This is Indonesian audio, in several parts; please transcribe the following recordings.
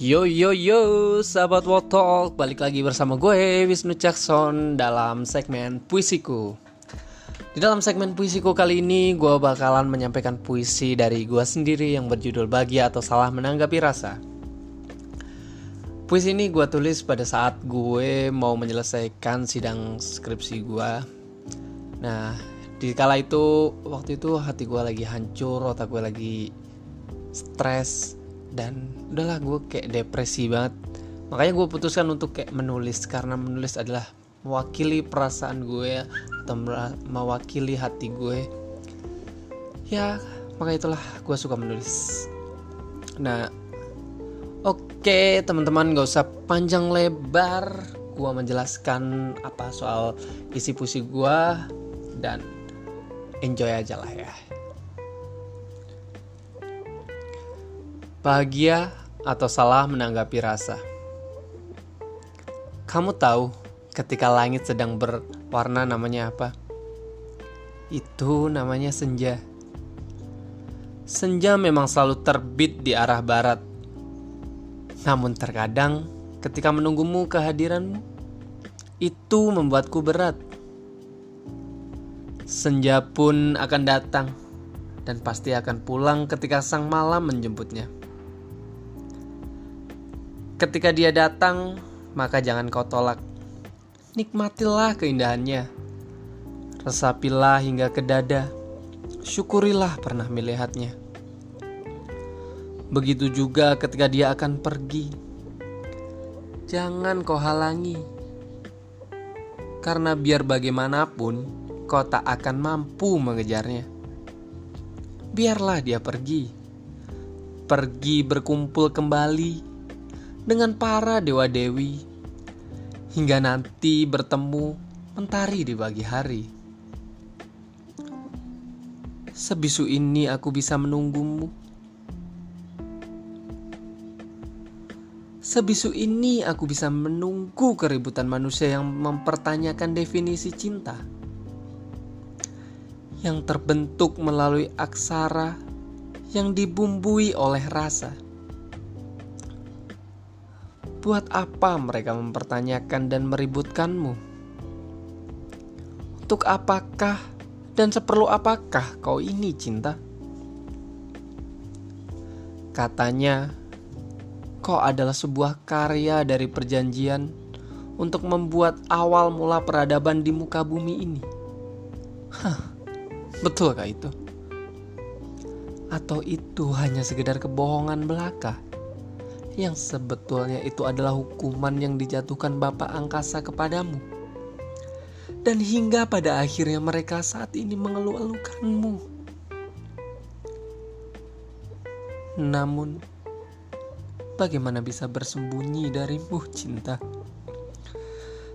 Yo yo yo, sahabat Wotalk, balik lagi bersama gue Wisnu Jackson dalam segmen puisiku. Di dalam segmen puisiku kali ini, gue bakalan menyampaikan puisi dari gue sendiri yang berjudul Bahagia atau Salah Menanggapi Rasa. Puisi ini gue tulis pada saat gue mau menyelesaikan sidang skripsi gue. Nah, di kala itu, waktu itu hati gue lagi hancur, otak gue lagi stres, dan udahlah gue kayak depresi banget. Makanya gue putuskan untuk kayak menulis karena menulis adalah mewakili perasaan gue atau mewakili hati gue. Ya maka itulah gue suka menulis. Nah oke okay, teman-teman gak usah panjang lebar. Gue menjelaskan apa soal isi puisi gue dan enjoy aja lah ya Bahagia atau salah menanggapi rasa. Kamu tahu ketika langit sedang berwarna namanya apa? Itu namanya senja. Senja memang selalu terbit di arah barat. Namun terkadang ketika menunggumu kehadiranmu, itu membuatku berat. Senja pun akan datang dan pasti akan pulang ketika sang malam menjemputnya. Ketika dia datang, maka jangan kau tolak. Nikmatilah keindahannya. Resapilah hingga ke dada. Syukurilah pernah melihatnya. Begitu juga ketika dia akan pergi. Jangan kau halangi. Karena biar bagaimanapun, kau tak akan mampu mengejarnya. Biarlah dia pergi. Pergi berkumpul kembali dengan para dewa-dewi hingga nanti bertemu mentari di pagi hari. Sebisu ini aku bisa menunggumu. Sebisu ini aku bisa menunggu keributan manusia yang mempertanyakan definisi cinta. Yang terbentuk melalui aksara yang dibumbui oleh rasa. Buat apa mereka mempertanyakan dan meributkanmu? Untuk apakah dan seperlu apakah kau ini cinta? Katanya, kau adalah sebuah karya dari perjanjian untuk membuat awal mula peradaban di muka bumi ini. Hah, betulkah itu? Atau itu hanya sekedar kebohongan belaka? Yang sebetulnya itu adalah hukuman yang dijatuhkan Bapak Angkasa kepadamu. Dan hingga pada akhirnya mereka saat ini mengeluh-elukanmu. Namun, bagaimana bisa bersembunyi darimu cinta?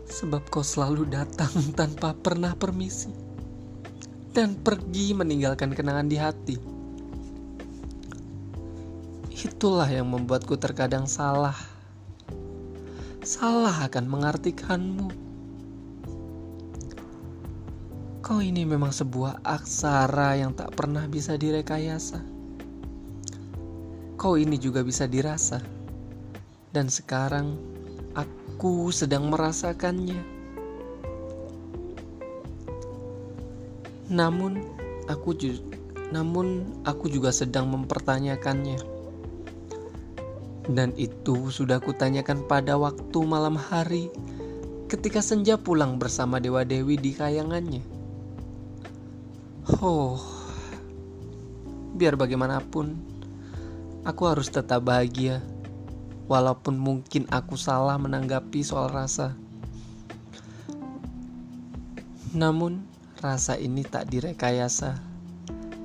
Sebab kau selalu datang tanpa pernah permisi dan pergi meninggalkan kenangan di hati. Itulah yang membuatku terkadang salah. Salah akan mengartikanmu. Kau ini memang sebuah aksara yang tak pernah bisa direkayasa. Kau ini juga bisa dirasa. Dan sekarang aku sedang merasakannya. Namun aku namun aku juga sedang mempertanyakannya. Dan itu sudah kutanyakan pada waktu malam hari ketika senja pulang bersama dewa-dewi di kayangannya. Oh, biar bagaimanapun, aku harus tetap bahagia, walaupun mungkin aku salah menanggapi soal rasa. Namun, rasa ini tak direkayasa,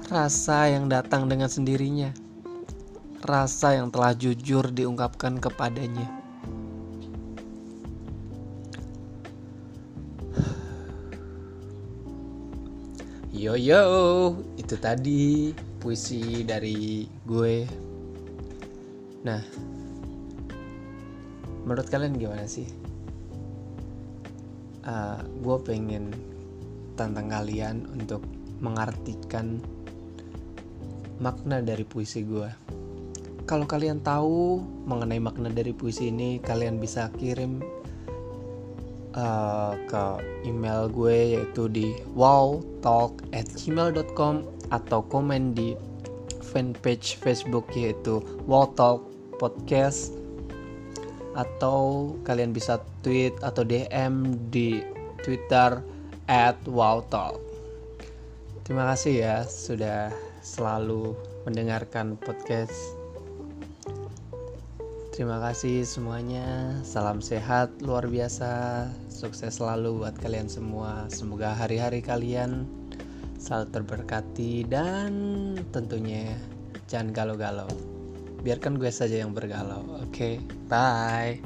rasa yang datang dengan sendirinya rasa yang telah jujur diungkapkan kepadanya. Yo yo, itu tadi puisi dari gue. Nah, menurut kalian gimana sih? Uh, gue pengen tantang kalian untuk mengartikan makna dari puisi gue kalau kalian tahu mengenai makna dari puisi ini kalian bisa kirim uh, ke email gue yaitu di wowtalk@gmail.com atau komen di fanpage Facebook yaitu wowtalk podcast atau kalian bisa tweet atau DM di Twitter at wowtalk. Terima kasih ya sudah selalu mendengarkan podcast. Terima kasih semuanya. Salam sehat luar biasa. Sukses selalu buat kalian semua. Semoga hari-hari kalian selalu terberkati dan tentunya jangan galau-galau. Biarkan gue saja yang bergalau. Oke, okay? bye.